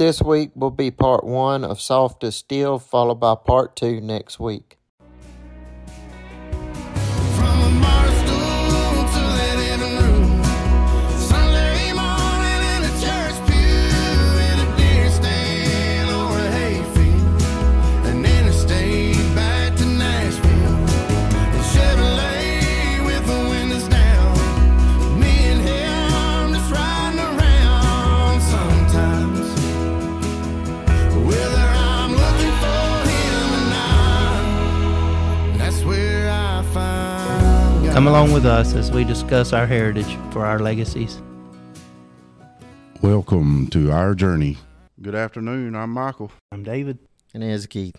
this week will be part one of Soft as Steel, followed by part two next week. Along with us as we discuss our heritage for our legacies. Welcome to our journey. Good afternoon. I'm Michael. I'm David. And here's Keith.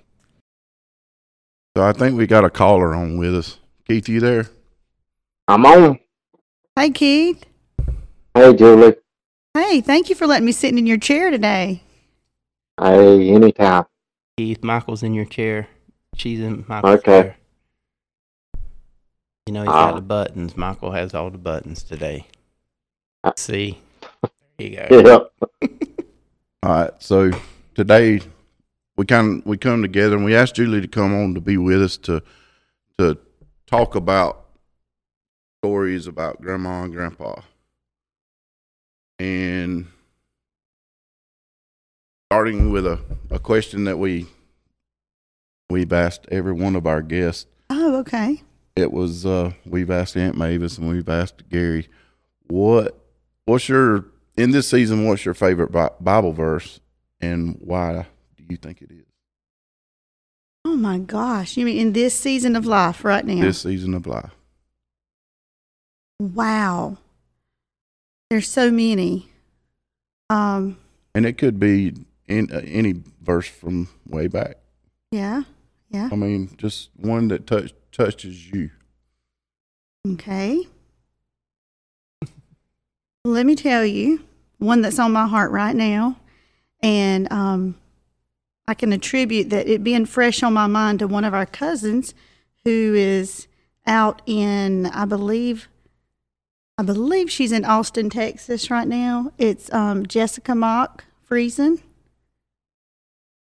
So I think we got a caller on with us. Keith, you there? I'm on. Hey, Keith. Hey, Julie. Hey, thank you for letting me sit in your chair today. Hey, anytime. Keith, Michael's in your chair. She's in Michael's Okay. chair. You know, he's Ah. got the buttons. Michael has all the buttons today. Ah. See? There you go. Yeah. All right. So today we kind of we come together and we asked Julie to come on to be with us to to talk about stories about grandma and grandpa. And starting with a, a question that we we've asked every one of our guests Oh, okay. It was uh we've asked Aunt Mavis and we've asked Gary what what's your in this season what's your favorite Bible verse and why do you think it is Oh my gosh. You mean in this season of life right now? this season of life Wow. There's so many. Um, and it could be in uh, any verse from way back yeah. Yeah. I mean just one that touch, touches you Okay. Let me tell you one that's on my heart right now. And um, I can attribute that it being fresh on my mind to one of our cousins who is out in, I believe, I believe she's in Austin, Texas right now. It's um, Jessica Mock Friesen.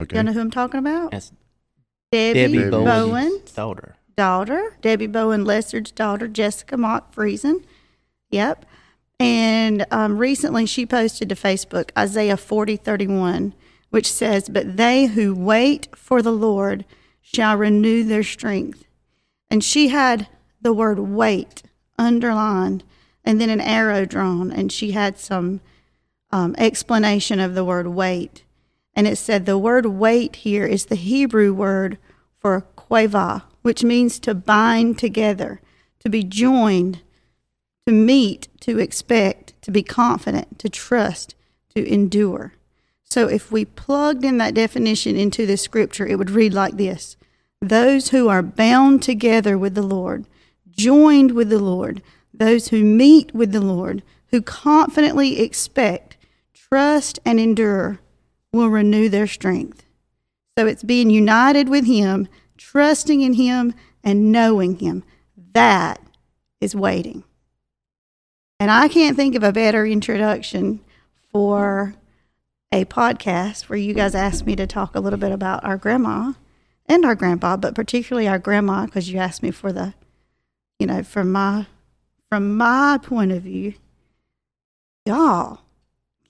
okay You know who I'm talking about? That's Debbie, Debbie Debbie Bowen's Bowen's daughter. Daughter, Debbie Bowen Lessard's daughter, Jessica Mock Friesen. Yep. And um, recently she posted to Facebook Isaiah 40 31, which says, But they who wait for the Lord shall renew their strength. And she had the word wait underlined and then an arrow drawn, and she had some um, explanation of the word wait. And it said the word wait here is the Hebrew word for queva, which means to bind together, to be joined, to meet, to expect, to be confident, to trust, to endure. So if we plugged in that definition into this scripture, it would read like this Those who are bound together with the Lord, joined with the Lord, those who meet with the Lord, who confidently expect, trust, and endure, will renew their strength. So it's being united with Him, trusting in Him, and knowing Him. That is waiting. And I can't think of a better introduction for a podcast where you guys asked me to talk a little bit about our grandma and our grandpa, but particularly our grandma because you asked me for the, you know, from my from my point of view, y'all,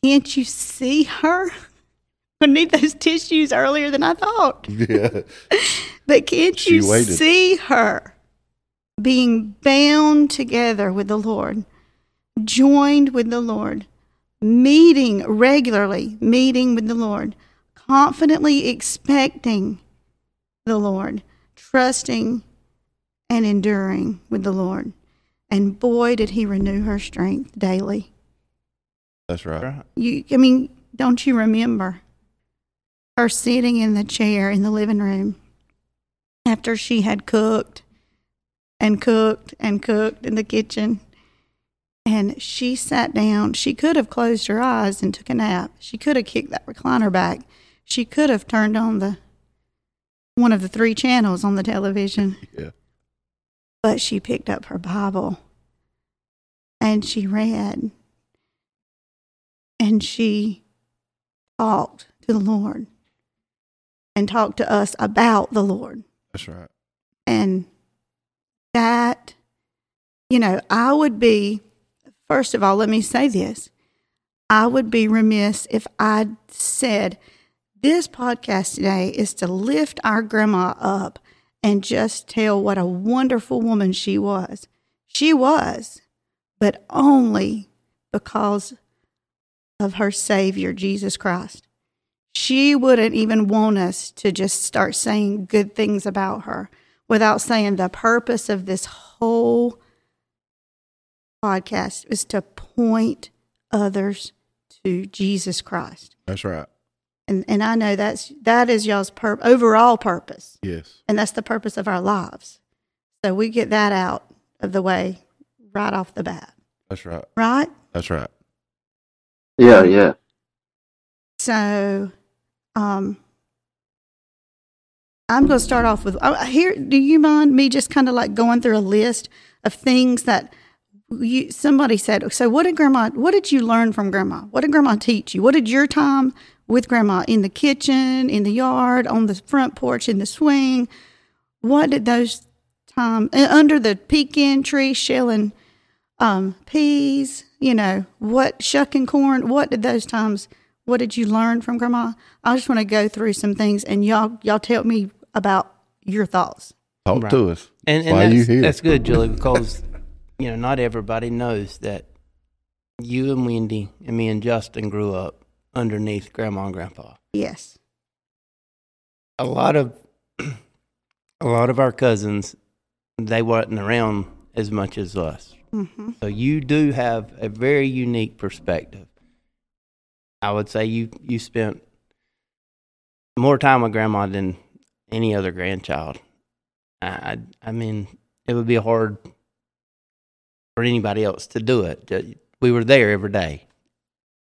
can't you see her? I need those tissues earlier than I thought. yeah But can't She you waited. see her being bound together with the Lord, joined with the Lord, meeting regularly, meeting with the Lord, confidently expecting the Lord, trusting and enduring with the Lord. And boy, did he renew her strength daily. that's right Right. You, I mean, don't you remember her sitting in the chair in the living room after she had cooked and cooked and cooked in the kitchen? And she sat down. She could have closed her eyes and took a nap. She could have kicked that recliner back. She could have turned on the one of the three channels on the television yeah but she picked up her Bible and she read and she talked to the Lord and talked to us about the Lord. That's right. And that, you know, I would be, first of all, let me say this. I would be remiss if I said this podcast today is to lift our grandma up and just tell what a wonderful woman she was. She was, but only because of her Savior, Jesus Christ. She wouldn't even want us to just start saying good things about her without saying the purpose of this whole podcast is to point others to Jesus Christ. That's right. And and I know that's that is y'all's pur- overall purpose. Yes. And that's the purpose of our lives. So we get that out of the way right off the bat. That's right. Right? That's right. Yeah, yeah. So, um, I'm going to start off with uh, here. Do you mind me just kind of like going through a list of things that you somebody said? So, what did Grandma? What did you learn from Grandma? What did Grandma teach you? What did your time with Grandma in the kitchen, in the yard, on the front porch, in the swing? What did those time under the pecan tree shelling um, peas? You know what shucking corn? What did those times? What did you learn from Grandma? I just want to go through some things, and y'all y'all tell me about your thoughts. Talk Right. to us. And, and Why you that's, here? that's good, Julie, because you know not everybody knows that you and Wendy and me and Justin grew up underneath Grandma and Grandpa. Yes. A lot of a lot of our cousins, they wasn't around as much as us. hmm So you do have a very unique perspective. I would say you you spent more time with grandma than any other grandchild. I I, I mean, it would be hard for anybody else to do it. We were there every day.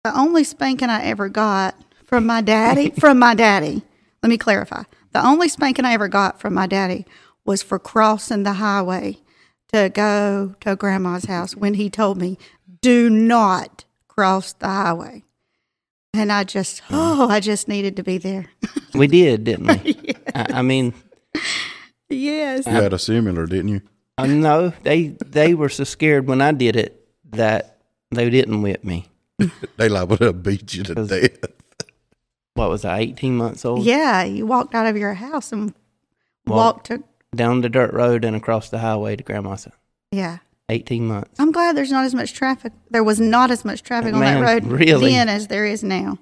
The only spanking I ever got from my daddy, from my daddy, let me clarify. The only spanking I ever got from my daddy was for crossing the highway to go to grandma's house when he told me, do not cross the highway. And I just, oh, I just needed to be there. We did, didn't we? I, I mean, yes. You had a similar, didn't you? uh, no, they they were so scared when I did it that they didn't whip me. They liable to beat you to death. What was I, eighteen months old? Yeah. You walked out of your house and Walk- walked to, Down the dirt road and across the highway to grandma's. house. yeah. Eighteen months. I'm glad there's not as much traffic. There was not as much traffic on that road really? then as there is now.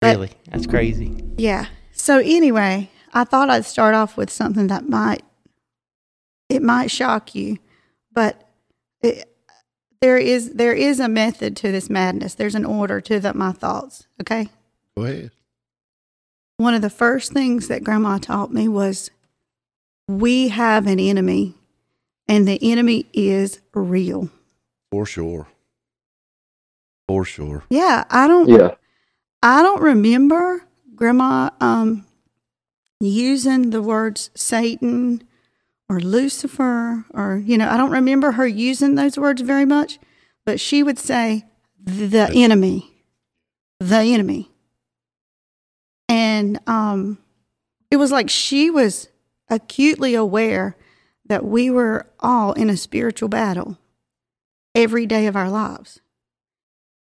But- Really, that's crazy. Yeah. So anyway, I thought I'd start off with something that might it might shock you, but it, there is there is a method to this madness. There's an order to the, my thoughts. Okay. Go ahead. One of the first things that Grandma taught me was we have an enemy, and the enemy is real. For sure. For sure. Yeah, I don't. Yeah. I don't remember Grandma um, using the words Satan or Lucifer, or, you know, I don't remember her using those words very much, but she would say, the enemy, the enemy. And um, it was like she was acutely aware that we were all in a spiritual battle every day of our lives.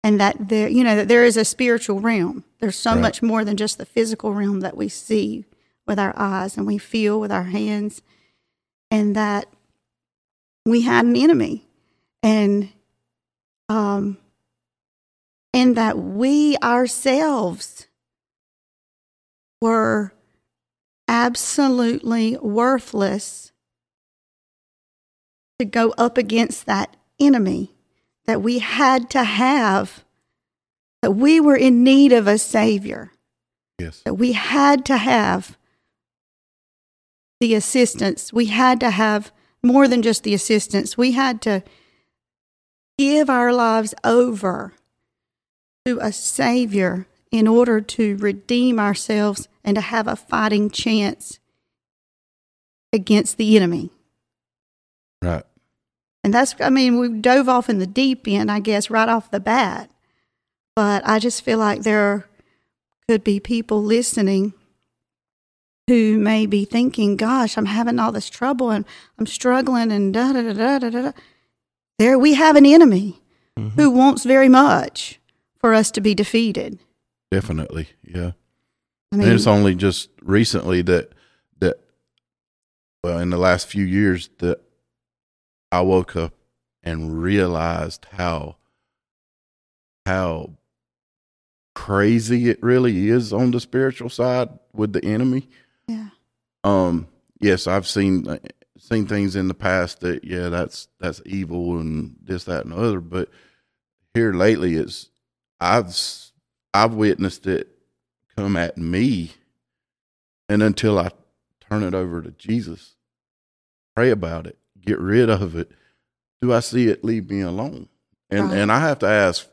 And that there you know that there is a spiritual realm. There's so Right. much more than just the physical realm that we see with our eyes and we feel with our hands. And that we had an enemy. And um and that we ourselves were absolutely worthless to go up against that enemy that we had to have, that we were in need of a Savior, Yes. that we had to have the assistance. We had to have more than just the assistance. We had to give our lives over to a Savior in order to redeem ourselves and to have a fighting chance against the enemy. Right. And that's, I mean, we dove off in the deep end, I guess, right off the bat. But I just feel like there could be people listening who may be thinking, gosh, I'm having all this trouble and I'm struggling and da da da da da da. There we have an enemy mm-hmm. who wants very much for us to be defeated. Definitely, yeah. I and mean, it's only just recently that that well in the last few years that I woke up and realized how how crazy it really is on the spiritual side with the enemy. yeah, Um yes, I've seen uh, seen things in the past that yeah, that's that's evil and this that and the other, but here lately it's I've I've witnessed it come at me and until I turn it over to Jesus, pray about it, get rid of it, do I see it leave me alone? And Right. and I have to ask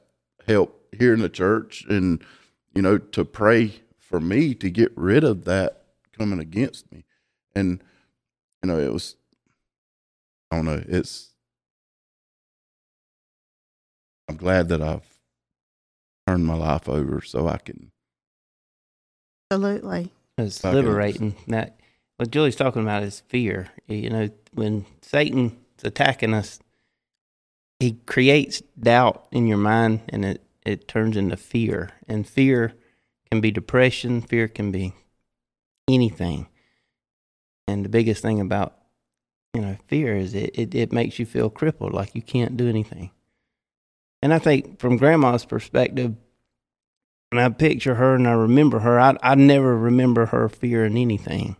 help here in the church and you know to pray for me to get rid of that coming against me. And you know, it was I don't know, it's I'm glad that I've turned my life over so I can absolutely. It's liberating. That what Julie's talking about is fear. You know, when Satan's attacking us, he creates doubt in your mind, and it it turns into fear. And fear can be depression. Fear can be anything. And the biggest thing about you know fear is it, it, it makes you feel crippled, like you can't do anything. And I think from Grandma's perspective, and I picture her and I remember her. I I never remember her fearing anything.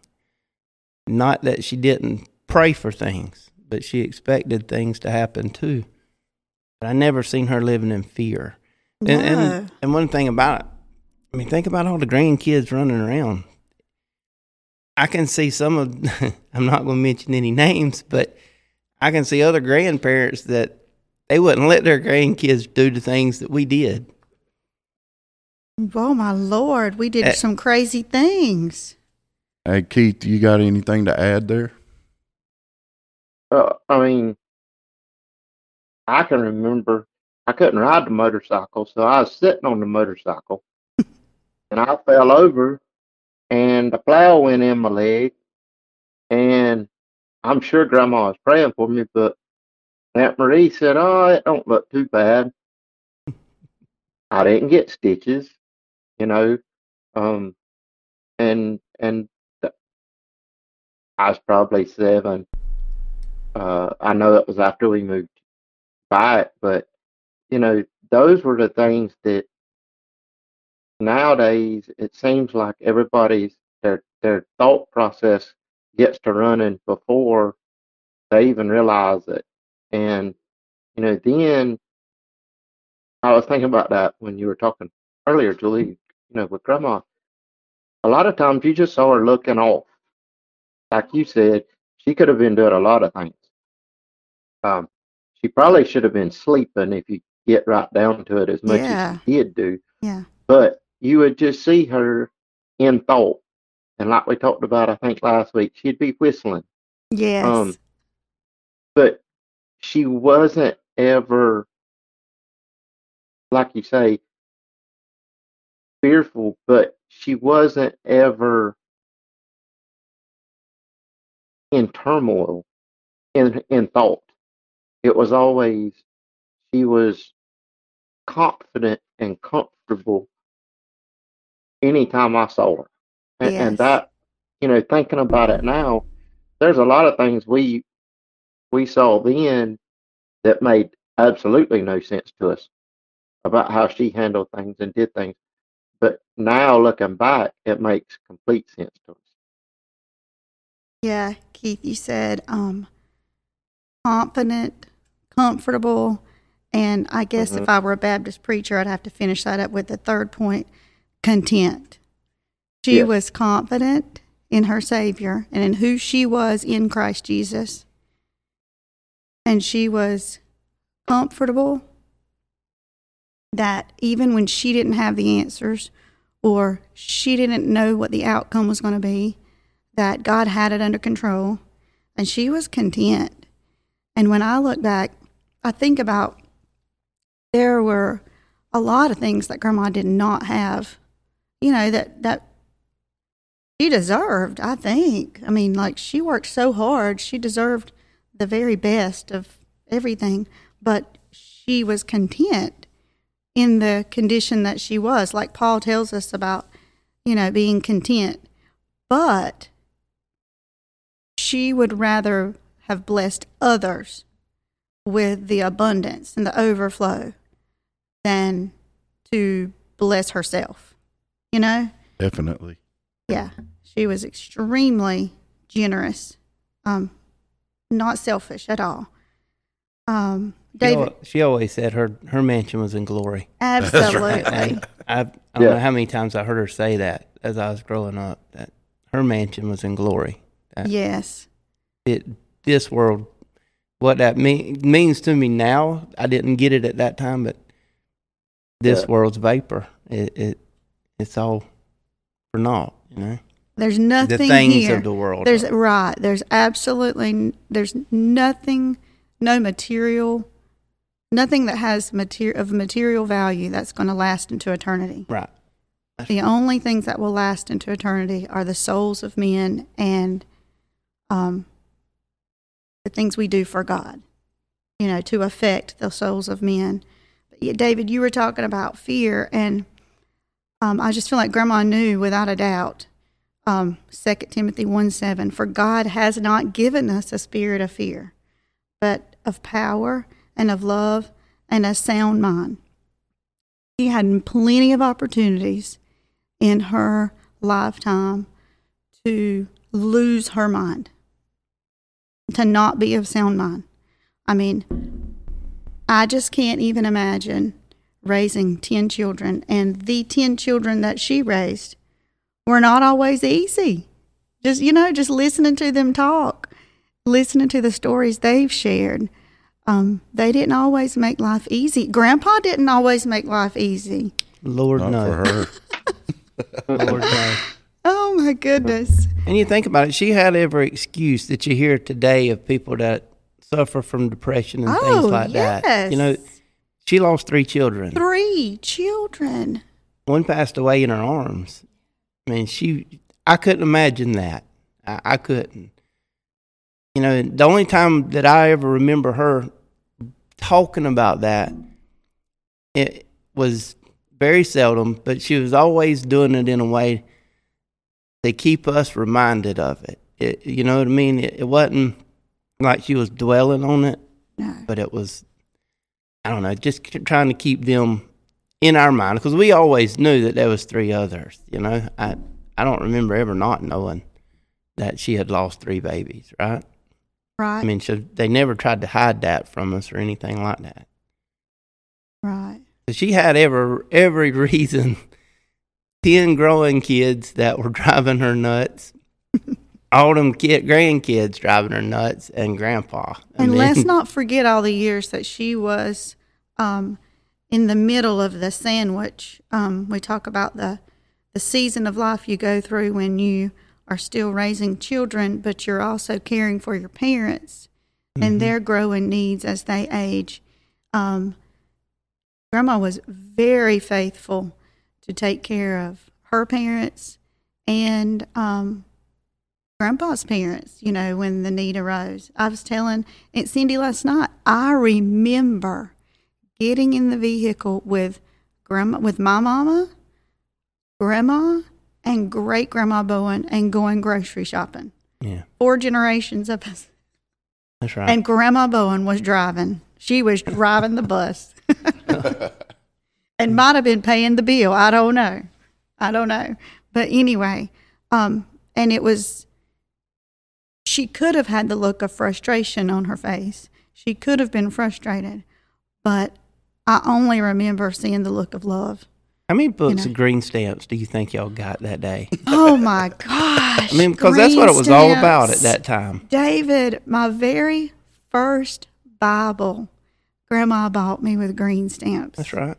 Not that she didn't pray for things, but she expected things to happen too. But I never seen her living in fear. And, no. and and one thing about it, I mean, think about all the grandkids running around. I can see some of. I'm not going to mention any names, but I can see other grandparents that they wouldn't let their grandkids do the things that we did. oh my lord, we did Eh. some crazy things. Hey Keith, you got anything to add there? Uh, I mean, I can remember I couldn't ride the motorcycle, so I was sitting on the motorcycle, and I fell over, and the plow went in my leg, and I'm sure Grandma was praying for me, but Aunt Marie said, "Oh, it don't look too bad." I didn't get stitches, you know, um, and and I was probably seven. Uh, I know that was after we moved back, but you know, those were the things that nowadays it seems like everybody's their their thought process gets to running before they even realize it. And you know, then I was thinking about that when you were talking earlier, Julie, you know, with grandma. A lot of times you just saw her looking off. Like you said, she could have been doing a lot of things. Um, she probably should have been sleeping if you get right down to it as much Yeah. as she did do. Yeah. But you would just see her in thought. And like we talked about, I think last week, she'd be whistling. Yes. Um, but she wasn't ever, like you say, fearful, but she wasn't ever in turmoil in in thought. It was always she was confident and comfortable anytime I saw her. And, Yes. and that, you know, thinking about it now, there's a lot of things we we saw then that made absolutely no sense to us about how she handled things and did things. But now looking back, it makes complete sense to us. Yeah, Keith, you said um, confident, comfortable, and I guess if I were a Baptist preacher, I'd have to finish that up with the third point content. She Yes. was confident in her Savior and in who she was in Christ Jesus. And she was comfortable that even when she didn't have the answers or she didn't know what the outcome was going to be, that God had it under control and she was content. And when I look back, I think about there were a lot of things that grandma did not have, you know, that, that she deserved, I think. I mean, like she worked so hard. She deserved the very best of everything, but she was content in the condition that she was. Like Paul tells us about, you know, being content. But she would rather have blessed others with the abundance and the overflow than to bless herself. You know? Definitely. Yeah. She was extremely generous, um, not selfish at all. Um, She David, al- She always said her her mansion was in glory. absolutely. I, I don't Yeah. know how many times I heard her say that as I was growing up. That her mansion was in glory. That Yes. it, this world, what that mean, means to me now, I didn't get it at that time, but this Yeah. world's vapor. It, it it's all for naught. You know, There's nothing the things here. of the world. There's right. There's absolutely there's nothing, no material, nothing that has material of material value that's going to last into eternity. right. The only things that will last into eternity are the souls of men and um, the things we do for God. You know, to affect the souls of men. But yeah, David, you were talking about fear, and um, I just feel like Grandma knew without a doubt. Um, 2 Timothy 1 7, for God has not given us a spirit of fear, but of power and of love and a sound mind. She had plenty of opportunities in her lifetime to lose her mind, to not be of sound mind. I mean, I just can't even imagine raising 10 children, and the 10 children that she raised were not always easy. Just, you know, just listening to them talk, listening to the stories they've shared. Um, they didn't always make life easy. Grandpa didn't always make life easy. Lord Not no, for her. Lord no. Oh my goodness. And you think about it, she had every excuse that you hear today of people that suffer from depression and Oh, things like that. You know, she lost three children. Three children. One passed away in her arms. I mean, she, I couldn't imagine that. I, I couldn't. You know, the only time that I ever remember her talking about that, it was very seldom, but she was always doing it in a way to keep us reminded of it. it you know what I mean? It, it wasn't like she was dwelling on it, No. but it was, I don't know, just trying to keep them in our mind because we always knew that there was three others. You know, I I don't remember ever not knowing that she had lost three babies. Right? Right. I mean, she, they never tried to hide that from us or anything like that. right. she had every every reason. Ten growing kids that were driving her nuts. All them kid grandkids driving her nuts, and grandpa. I And mean, let's not forget all the years that she was um, in the middle of the sandwich. Um, we talk about the the season of life you go through when you are still raising children, but you're also caring for your parents and their growing needs as they age. Um, grandma was very faithful to take care of her parents and um, grandpa's parents, you know, when the need arose. I was telling Aunt Cindy last night, I remember getting in the vehicle with grandma with my mama, grandma, and great grandma Bowen and going grocery shopping. yeah, Four generations of us. that's right. And Grandma Bowen was driving. She was driving the bus. and might have been paying the bill. I don't know. I don't know. But anyway, um, and it was, she could have had the look of frustration on her face. She could have been frustrated. But I only remember seeing the look of love. How many books know. of green stamps do you think y'all got that day? Oh my gosh. I mean, because that's what it was all about at that time. David, my very first Bible, Grandma bought me with green stamps. That's right.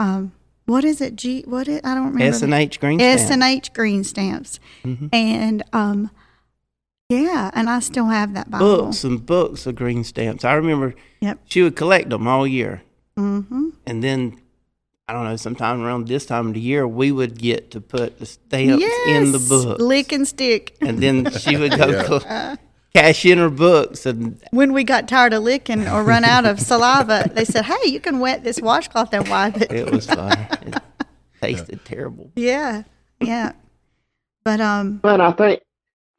Um, what is it? G. What it? I don't remember. S and H green stamps. S and H green stamps, Mhm. and um, yeah, and I still have that Bible. Books and books of green stamps. I remember Yep. she would collect them all year, Mm-hmm. and then I don't know, sometime around this time of the year, we would get to put the stamps in the book. Lick and stick. and then she would go Yeah. Cl- cash in her books and When we got tired of licking or run out of saliva, they said, "Hey, you can wet this washcloth and wipe it." it was fine. It tasted terrible. Yeah, yeah. But um, But I think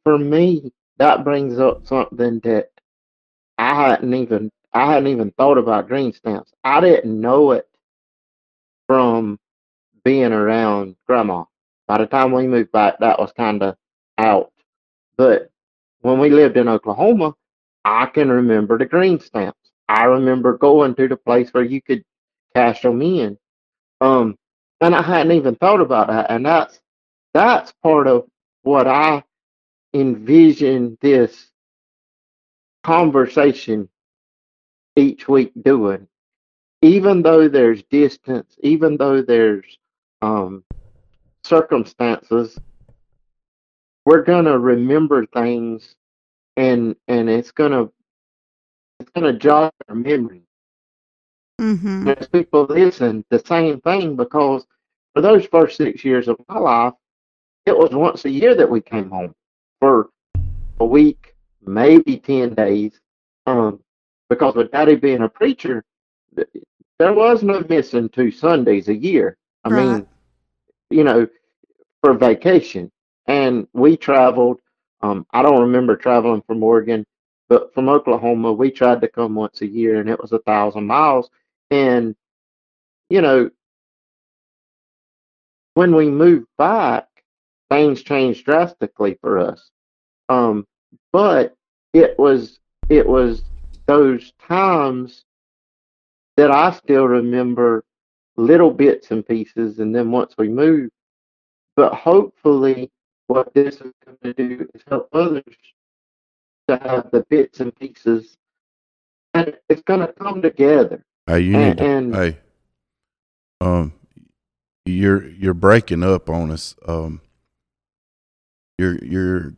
for me, that brings up something that I hadn't even I hadn't even thought about green stamps. I didn't know it from being around grandma. By the time we moved back, that was kind of out. But when we lived in Oklahoma, I can remember the green stamps. I remember going to the place where you could cash them in. Um, and I hadn't even thought about that. And that's that's part of what I envision this conversation each week doing. Even though there's distance, even though there's um, circumstances, we're gonna remember things, and and it's gonna it's gonna jog our memory. hmm As people listen, the same thing because for those first six years of my life, it was once a year that we came home for a week, maybe ten days. Um, because with Daddy being a preacher, there was no missing two Sundays a year. I Right. mean, you know, for vacation, and we traveled. Um, I don't remember traveling from Oregon, but from Oklahoma, we tried to come once a year, and it was a thousand miles. And you know, when we moved back, things changed drastically for us. Um, but it was it was those times that I still remember little bits and pieces, and then once we moved, but hopefully, what this is going to do is help others to have the bits and pieces, and it's going to come together. Hey, you And- need to. and- hey, um, you're you're breaking up on us. Um, you're you're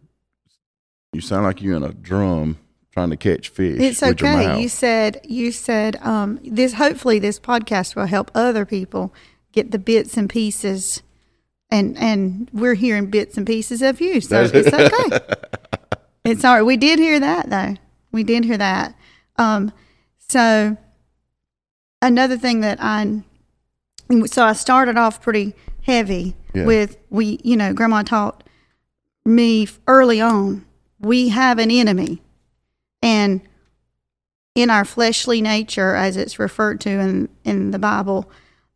you sound like you're in a drum trying to catch fish. it's with your okay. mouth. You said you said um, this. Hopefully, this podcast will help other people get the bits and pieces, and and we're hearing bits and pieces of you, so it's okay. It's all right. We did hear that though. We did hear that. Um, so another thing that I so I started off pretty heavy Yeah. with we you know grandma taught me early on we have an enemy and in our fleshly nature as it's referred to in in the bible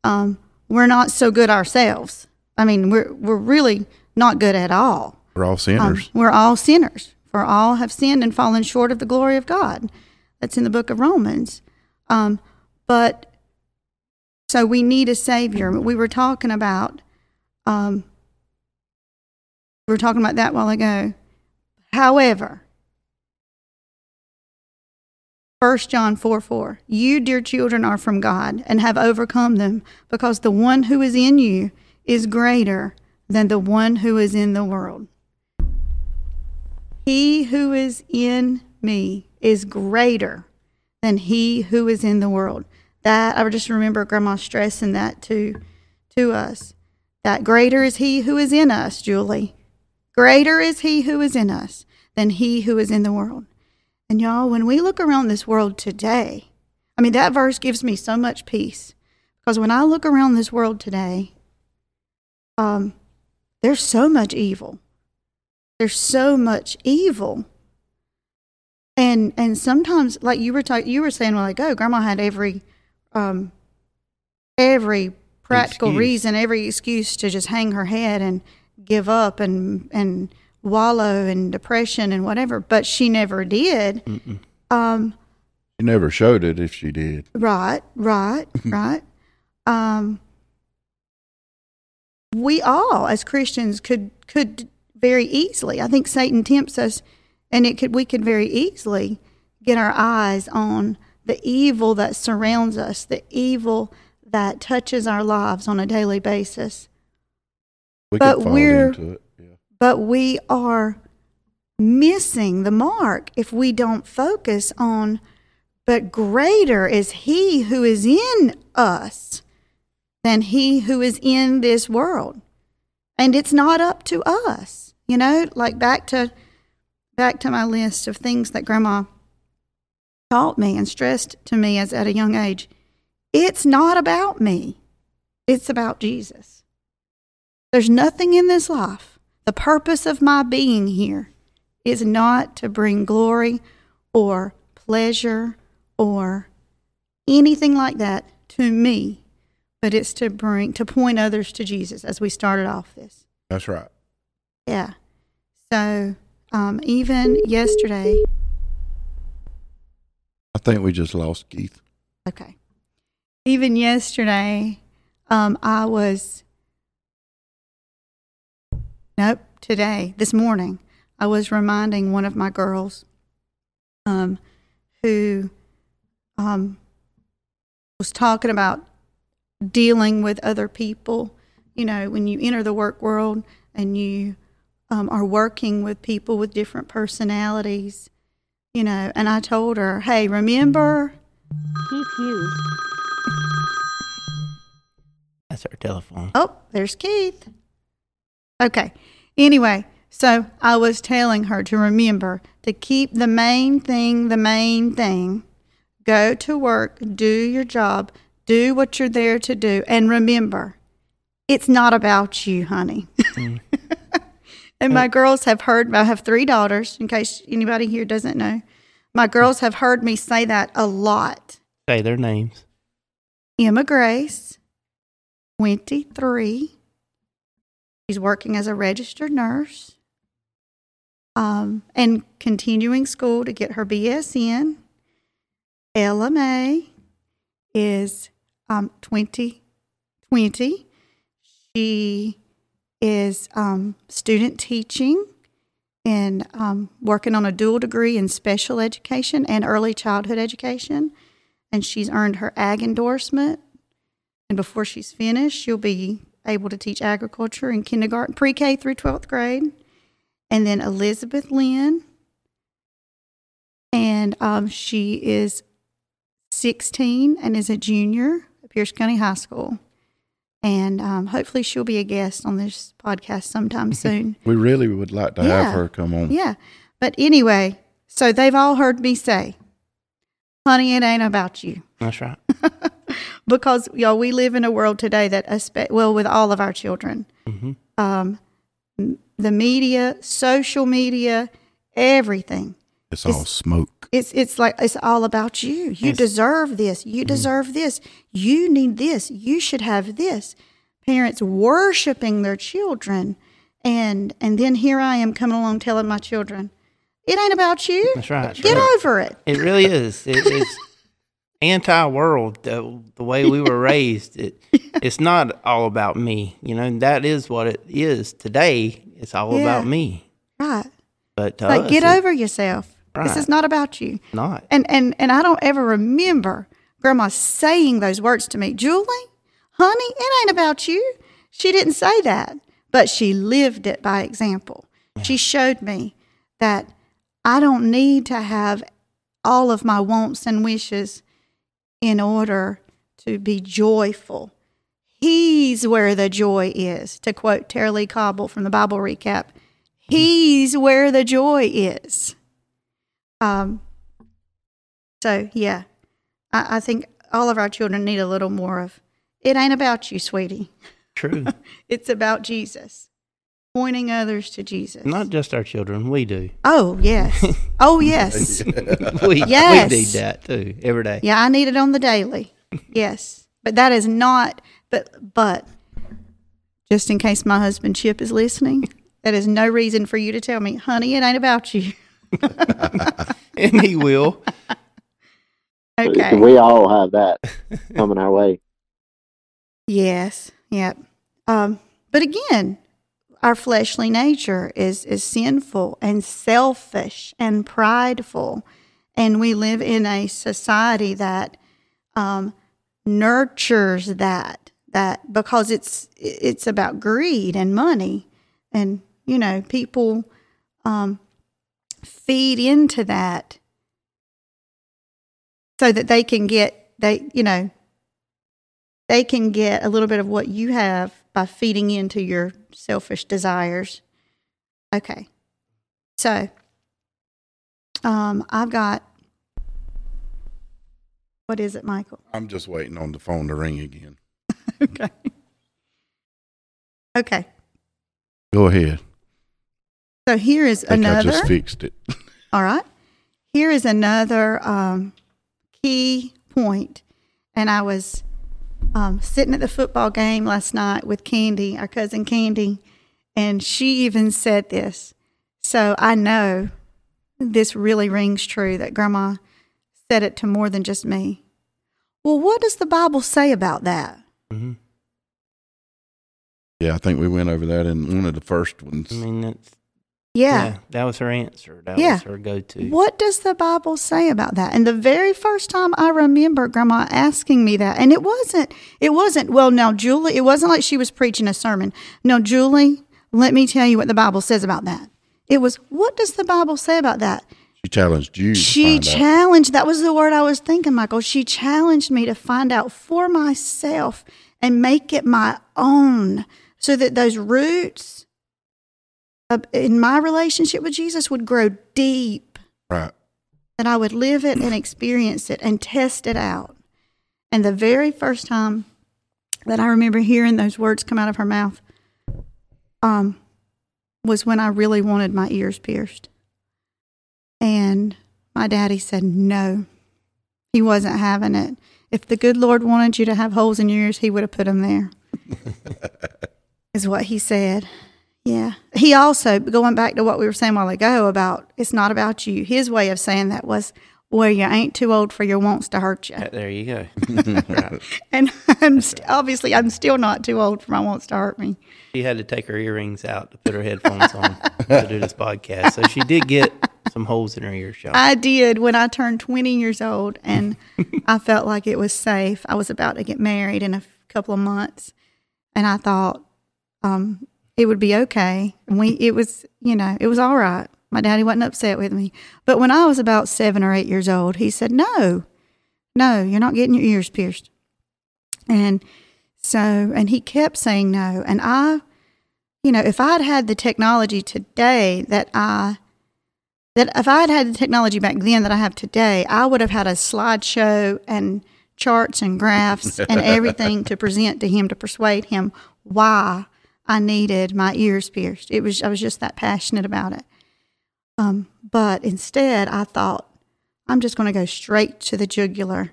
um, we're not so good ourselves i mean we're we're really not good at all We're all um, sinners. we're all sinners, for all have sinned and fallen short of the glory of God. That's in the book of Romans. Um, but so we need a savior. We were talking about, um, we were talking about that a while ago. However, 1 John 4 4, you, dear children, are from God and have overcome them because the one who is in you is greater than the one who is in the world. He who is in me is greater than he who is in the world. That I just remember Grandma stressing that to to us. That greater is he who is in us, Julie. Greater is he who is in us than he who is in the world. And y'all, when we look around this world today, I mean that verse gives me so much peace because when I look around this world today, um, there's so much evil. There's so much evil. And and sometimes, like you were talking, you were saying a while ago, Grandma had every, um, every practical Excuse. reason, every excuse to just hang her head and give up and and wallow in depression and whatever. But she never did. Um, she never showed it if she did. Right, right, right. Um, we all, as Christians, could could very easily. I think Satan tempts us, and it could we could very easily get our eyes on the evil that surrounds us, the evil that touches our lives on a daily basis. We But we're-. Yeah. But we are missing the mark if we don't focus on, but greater is He who is in us than he who is in this world. And it's not up to us. You know, like back to back to my list of things that grandma taught me and stressed to me as at a young age. It's not about me. It's about Jesus. There's nothing in this life. The purpose of my being here is not to bring glory or pleasure or anything like that to me, but it's to bring to point others to Jesus as we started off this. That's right. Yeah. So um, even yesterday, I think we just lost Keith. okay. Even yesterday, um, I was. Nope. Today, this morning, I was reminding one of my girls, um, who, um, was talking about dealing with other people. You know, when you enter the work world and you um, are working with people with different personalities, you know, and I told her, hey, remember, Keith Hughes. That's our telephone. oh, there's Keith. Okay. Anyway, so I was telling her to remember to keep the main thing the main thing. Go to work, do your job, do what you're there to do, and remember, it's not about you, honey. and my girls have heard, I have three daughters, in case anybody here doesn't know. My girls have heard me say that a lot. Say their names. Emma Grace, 23. She's working as a registered nurse um, and continuing school to get her BSN. Ella May is um, 20, 20. She is um, student teaching and um, working on a dual degree in special education and early childhood education. And she's earned her ag endorsement. And before she's finished, she'll be able to teach agriculture in kindergarten, pre K through 12th grade. And then Elizabeth Lynn. And um, she is 16 and is a junior Pierce County High School. And um, hopefully she'll be a guest on this podcast sometime soon. We really would like to Yeah. have her come on. Yeah. But anyway, so they've all heard me say, honey, it ain't about you. That's right. Because, y'all, we live in a world today that, aspe- well, with all of our children, hmm um, the media, social media, everything. It's all smoke. It's it's like it's all about you. You Yes. deserve this. You mm-hmm. deserve this. You need this. You should have this. Parents worshiping their children, and and then here I am coming along telling my children, it ain't about you. That's right. Get over it. It really is. It, it's anti-world the, the way we were raised. It it's not all about me. You know, that is what it is today. It's all Yeah. about me. Right. But Like us, get it's over yourself. This is not about you. not. And and and I don't ever remember grandma saying those words to me. Julie, honey, it ain't about you. She didn't say that, but she lived it by example. She showed me that I don't need to have all of my wants and wishes in order to be joyful. He's where the joy is, to quote Tara-Leigh Cobble from the Bible recap. Mm-hmm. He's where the joy is. Um, so yeah, I, I think all of our children need a little more of it ain't about you, sweetie. True. It's about Jesus. Pointing others to Jesus. not just our children. We do. Oh yes. Oh yes. We Yes. we need that too every day. Yeah, I need it on the daily. Yes. But that is not but but just in case my husband Chip is listening, that is no reason for you to tell me, honey, it ain't about you. and he will. Okay. We all have that coming our way. Yes. Yep. Um, but again, our fleshly nature is is sinful and selfish and prideful, and we live in a society that um, nurtures that that because it's it's about greed and money, and you know people um, feed into that so that they can get they you know they can get a little bit of what you have by feeding into your selfish desires. Okay. So, um, I've got, what is it, Michael? I'm just waiting on the phone to ring again. Okay. Okay. Go ahead. So here is I think I another. just fixed it. All right. Here is another um, key point. And I was um, sitting at the football game last night with Candy, our cousin Candy, and she even said this. So I know this really rings true that Grandma said it to more than just me. Well, what does the Bible say about that? Mm-hmm. Yeah, I think we went over that in one of the first ones. I mean, that's, Yeah. that was her answer. That Yeah. was her go-to. What does the Bible say about that? And the very first time I remember grandma asking me that, and it wasn't, it wasn't, well, now, Julie, it wasn't like she was preaching a sermon. No, Julie, let me tell you what the Bible says about that. It was, what does the Bible say about that? She challenged you. to She find out. challenged, that was the word I was thinking, Michael. She challenged me to find out for myself and make it my own so that those roots of, in my relationship with Jesus would grow deep Right. that I would live it and experience it and test it out. And the very first time that I remember hearing those words come out of her mouth um, was when I really wanted my ears pierced. And my daddy said no, he wasn't having it. If the good Lord wanted you to have holes in your ears, he would have put them there, is what he said. Yeah. He also, going back to what we were saying a while ago about it's not about you, his way of saying that was, well, you ain't too old for your wants to hurt you. There you go. right. And I'm st- obviously, I'm still not too old for my wants to hurt me. She had to take her earrings out to put her headphones on to do this podcast. So she did get some holes in her ear shot. I did when I turned 20 years old and I felt like it was safe. I was about to get married in a f- couple of months and I thought um, it would be okay. And we, it was, you know, it was all right. My daddy wasn't upset with me. But when I was about seven or eight years old, he said, no, no, you're not getting your ears pierced. And so, and he kept saying no. And I, you know, if I'd had the technology today that I, that if I had had the technology back then that I have today, I would have had a slideshow and charts and graphs and everything to present to him to persuade him why I needed my ears pierced. It was I was just that passionate about it. Um, but instead, I thought I'm just going to go straight to the jugular.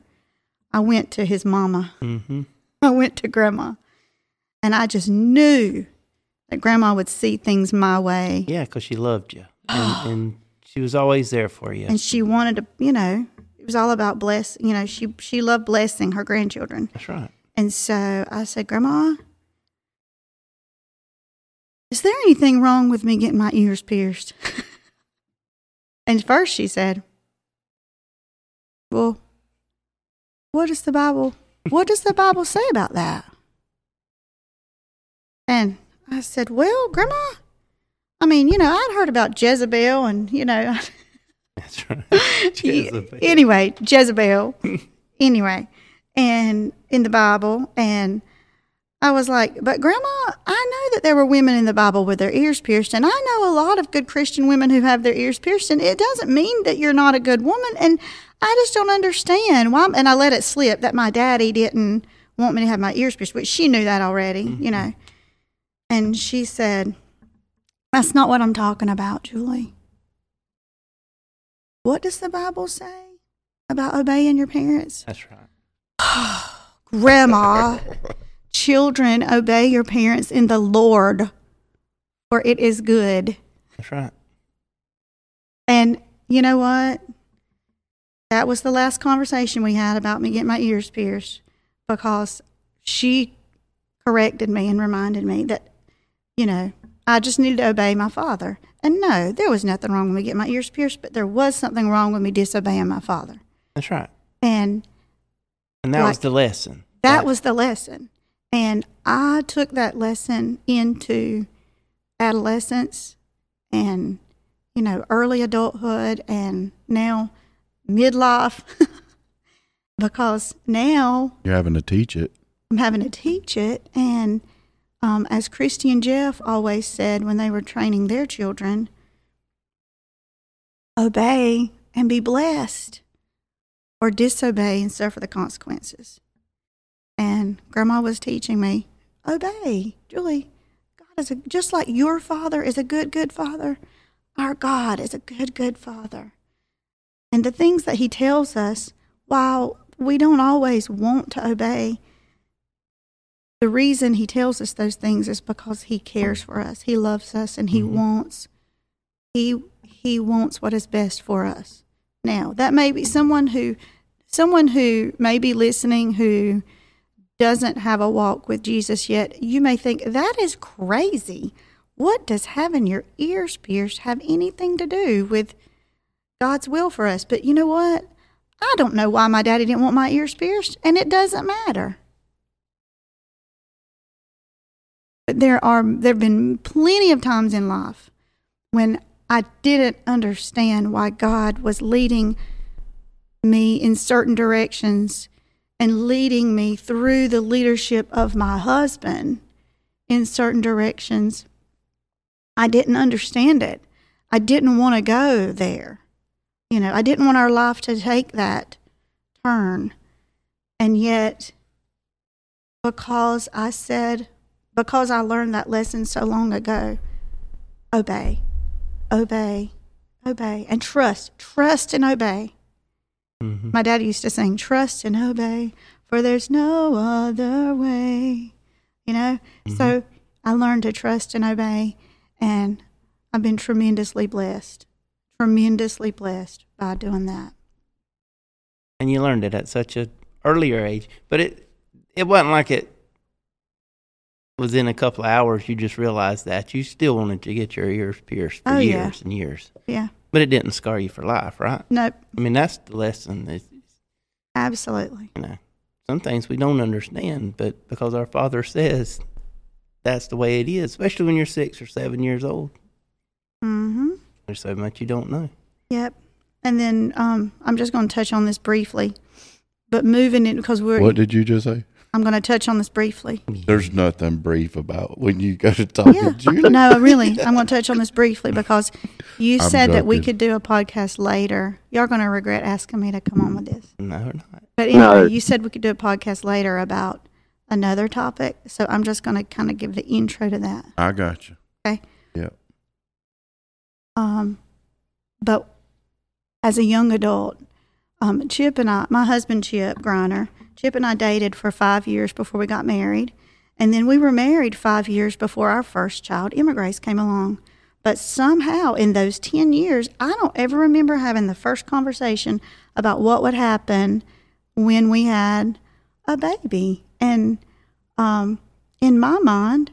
I went to his mama. hmm I went to grandma, and I just knew that grandma would see things my way. Yeah, because she loved you, and, and she was always there for you. and she wanted to you know it was all about bless you know she she loved blessing her grandchildren That's right. and so i said grandma is there anything wrong with me getting my ears pierced and first she said well what does the bible what does the bible say about that and i said well grandma i mean you know i'd heard about jezebel and you know That's right. Jezebel. Anyway, Jezebel. anyway, and in the Bible, and I was like, but Grandma, I know that there were women in the Bible with their ears pierced, and I know a lot of good Christian women who have their ears pierced, and it doesn't mean that you're not a good woman. And I just don't understand why. And I let it slip that my daddy didn't want me to have my ears pierced, but she knew that already, you mm-hmm. know. And she said, That's not what I'm talking about, Julie. What does the Bible say about obeying your parents? That's right. Grandma, children, obey your parents in the Lord, for it is good. That's right. And you know what? That was the last conversation we had about me getting my ears pierced because she corrected me and reminded me that, you know, I just needed to obey my father. And no, there was nothing wrong with me getting my ears pierced, but there was something wrong with me disobeying my father. That's right. And And that was the lesson. that was the lesson. And I took that lesson into adolescence and, you know, early adulthood and now midlife because now You're having to teach it. I'm having to teach it. And um, as Christy and Jeff always said when they were training their children, obey and be blessed, or disobey and suffer the consequences. And Grandma was teaching me, obey, Julie. God is a, just like your father is a good, good father. Our God is a good, good father. And the things that He tells us, while we don't always want to obey, the reason He tells us those things is because He cares for us. He loves us, and He mm-hmm. wants He He wants what is best for us. Now, that may be someone who someone who may be listening who doesn't have a walk with Jesus yet. You may think that is crazy. What does having your ears pierced have anything to do with God's will for us? But you know what? I don't know why my daddy didn't want my ears pierced, and it doesn't matter. But there are there have been plenty of times in life when I didn't understand why God was leading me in certain directions and leading me through the leadership of my husband in certain directions. I didn't understand it. I didn't want to go there. You know, I didn't want our life to take that turn. And yet, because I said, because I learned that lesson so long ago, obey, obey, obey, and trust, trust and obey. Hmm My dad used to sing, Trust and obey, for there's no other way. You know? So I learned to trust and obey, and I've been tremendously blessed. Tremendously blessed by doing that. And you learned it at such a earlier age, but it it wasn't like it was in a couple of hours. You just realized that you still wanted to get your ears pierced for Oh, yeah. years and years, Yeah. But it didn't scar you for life, right? Nope. I mean, that's the lesson. Is Absolutely. you know, some things we don't understand, but because our Father says that's the way it is, especially when you're six or seven years old, Mm-hmm. there's so much you don't know. Yep. And then um, I'm just going to touch on this briefly, but moving it because we're. What did you just say? I'm going to touch on this briefly. There's nothing brief about when you go to talk Yeah. to Julie. No, really, I'm going to touch on this briefly because you I'm said that we could do a podcast later. Y'all going to regret asking me to come on with this. No, not. But anyway, No. you said we could do a podcast later about another topic. So I'm just going to kind of give the intro to that. I got you. Okay. Yeah. Um, but as a young adult, um, Chip and I, my husband Chip Griner, Chip and I dated for five years before we got married, and then we were married five years before our first child, Emma Grace, came along. But somehow in those ten years, I don't ever remember having the first conversation about what would happen when we had a baby. And um, in my mind,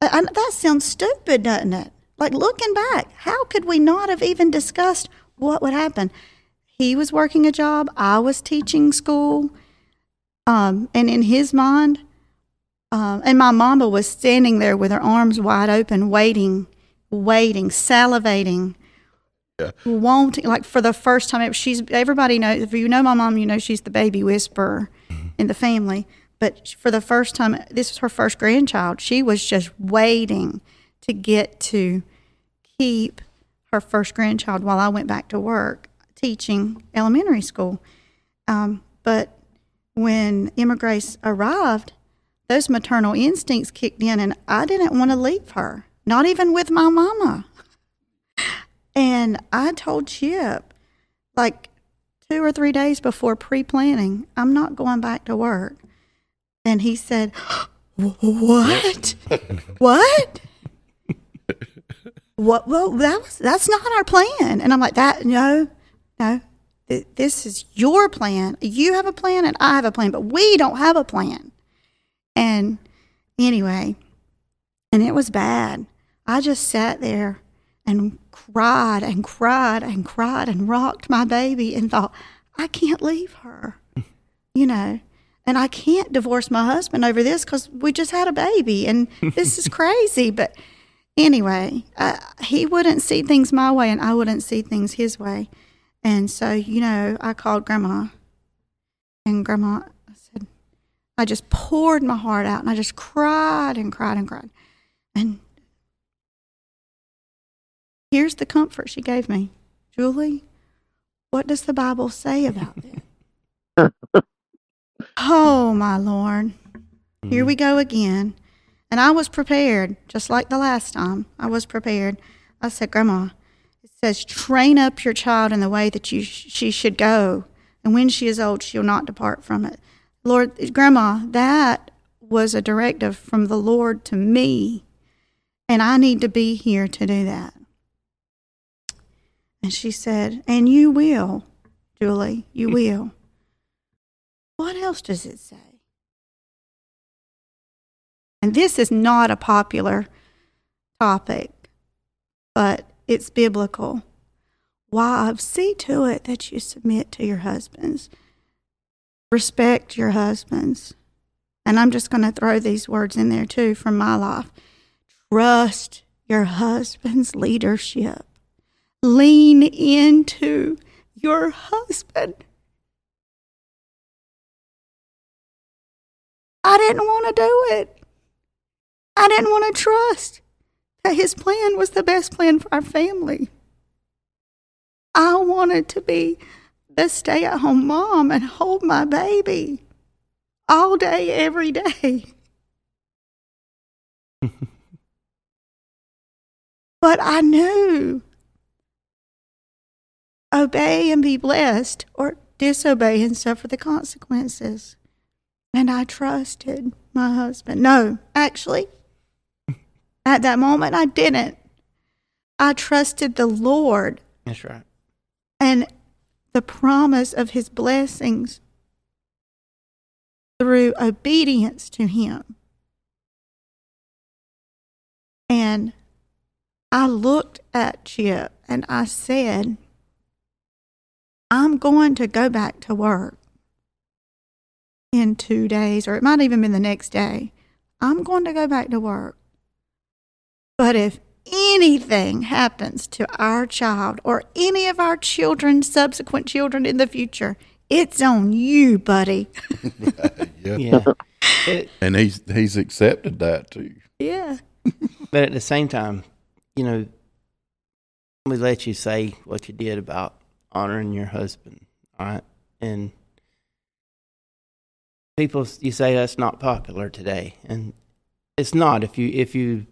I, I- that sounds stupid, doesn't it? Like looking back, how could we not have even discussed what would happen? He was working a job, I was teaching school, um, and in his mind, um, and my mama was standing there with her arms wide open, waiting, waiting, salivating, wanting, like for the first time. She's everybody knows. If you know my mom, you know she's the baby whisperer in the family. But for the first time, this was her first grandchild. She was just waiting to get to keep her first grandchild while I went back to work teaching elementary school. Um, but when Emma Grace arrived, those maternal instincts kicked in, and I didn't want to leave her, not even with my mama. And I told Chip, like two or three days before pre planning, I'm not going back to work. And he said, What? what? what? Well, that was, that's not our plan. And I'm like, That, no, no. Th- This is your plan. You have a plan, and I have a plan, but we don't have a plan. And anyway, and it was bad. I just sat there and cried and cried and cried and rocked my baby and thought, I can't leave her, you know, and I can't divorce my husband over this because we just had a baby and this is crazy. But anyway, uh, he wouldn't see things my way and I wouldn't see things his way. And so, you know, I called grandma and grandma, I said, I just poured my heart out and I just cried and cried and cried. And here's the comfort she gave me Julie, what does the Bible say about this? oh, my Lord. Here we mm-hmm. go again. And I was prepared, just like the last time. I was prepared. I said, Grandma, it says, train up your child in the way that you sh- she should go. And when she is old, she'll not depart from it. Lord, Grandma, that was a directive from the Lord to me. And I need to be here to do that. And she said, And you will, Julie, you will. What else does it say? And this is not a popular topic, but it's biblical. Wives, see to it that you submit to your husbands. Respect your husbands. And I'm just going to throw these words in there too from my life. Trust your husband's leadership. Lean into your husband. I didn't want to do it. I didn't want to trust that his plan was the best plan for our family. I wanted to be the stay at home mom and hold my baby all day, every day. but I knew obey and be blessed or disobey and suffer the consequences. And I trusted my husband. No, actually, at that moment, I didn't. I trusted the Lord That's right. and the promise of his blessings through obedience to him. And I looked at Chip and I said, I'm going to go back to work in two days, or it might even been the next day. I'm going to go back to work. But if anything happens to our child or any of our children, subsequent children in the future, it's on you, buddy. yeah. Yeah. It- And he's he's accepted that too. yeah. but at the same time, you know, we let you say what you did about honoring your husband, all right? And people, you say that's not popular today, and it's not if you if you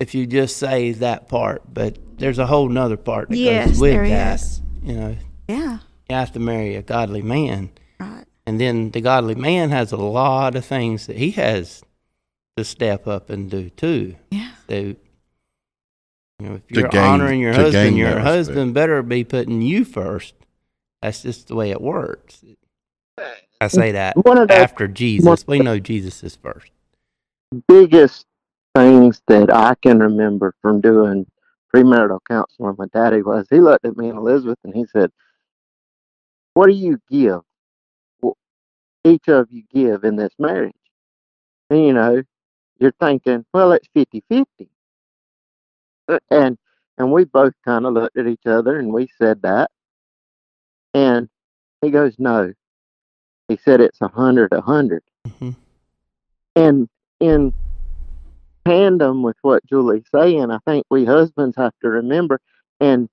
if you just say that part. But there's a whole nother part that Yes, goes with there that. is. You know, Yeah. you have to marry a godly man. Right. And then the godly man has a lot of things that he has to step up and do too. Yeah. So, you know, if To you're gain- honoring your husband, your that respect. husband better be putting you first. That's just the way it works. I say that One of the after Jesus. We know Jesus is first. biggest things that I can remember from doing premarital counseling with my daddy was he looked at me and Elizabeth and he said, What do you give? Each of you give in this marriage. And you know, you're thinking, well, it's 50 50. And and we both kind of looked at each other and we said that. And he goes, No. He said it's a hundred, a hundred. Mhm. And in tandem with what Julie's saying, I think we husbands have to remember and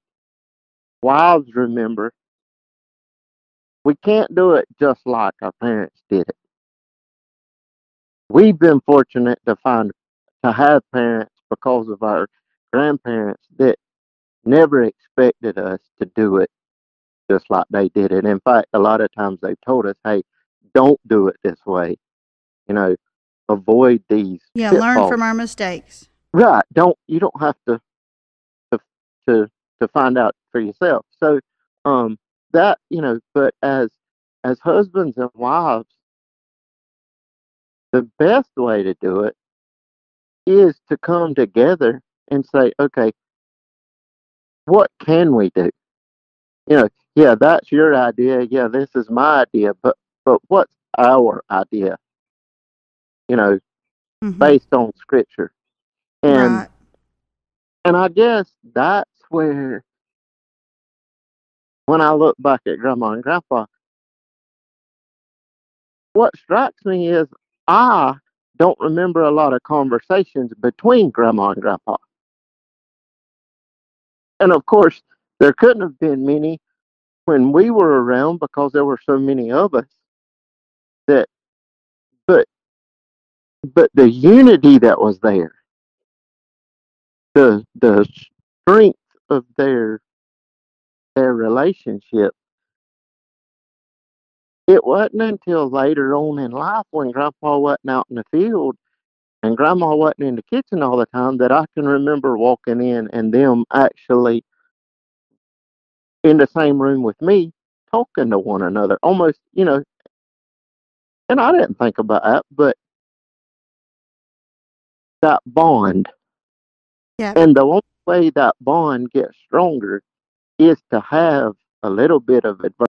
wives remember we can't do it just like our parents did it. We've been fortunate to find to have parents because of our grandparents that never expected us to do it just like they did it. In fact, a lot of times they've told us, "Hey, don't do it this way." You know, avoid these. Yeah. Learn from our mistakes. Right. Don't you don't have to to to to find out for yourself. So um that, you know, but as as husbands and wives, the best way to do it is to come together and say, okay, what can we do? You know, yeah, that's your idea. Yeah, this is my idea, but but what's our idea? You know, Mhm. based on scripture. And right. And I guess that's where, when I look back at Grandma and Grandpa, what strikes me is I don't remember a lot of conversations between grandma and grandpa. And of course, there couldn't have been many when we were around because there were so many of us that but but the unity that was there the the strength of their their relationship it wasn't until later on in life when grandpa wasn't out in the field and grandma wasn't in the kitchen all the time that I can remember walking in and them actually in the same room with me talking to one another almost you know and I didn't think about that but that bond Yeah. and the only way that bond gets stronger is to have a little bit of adversity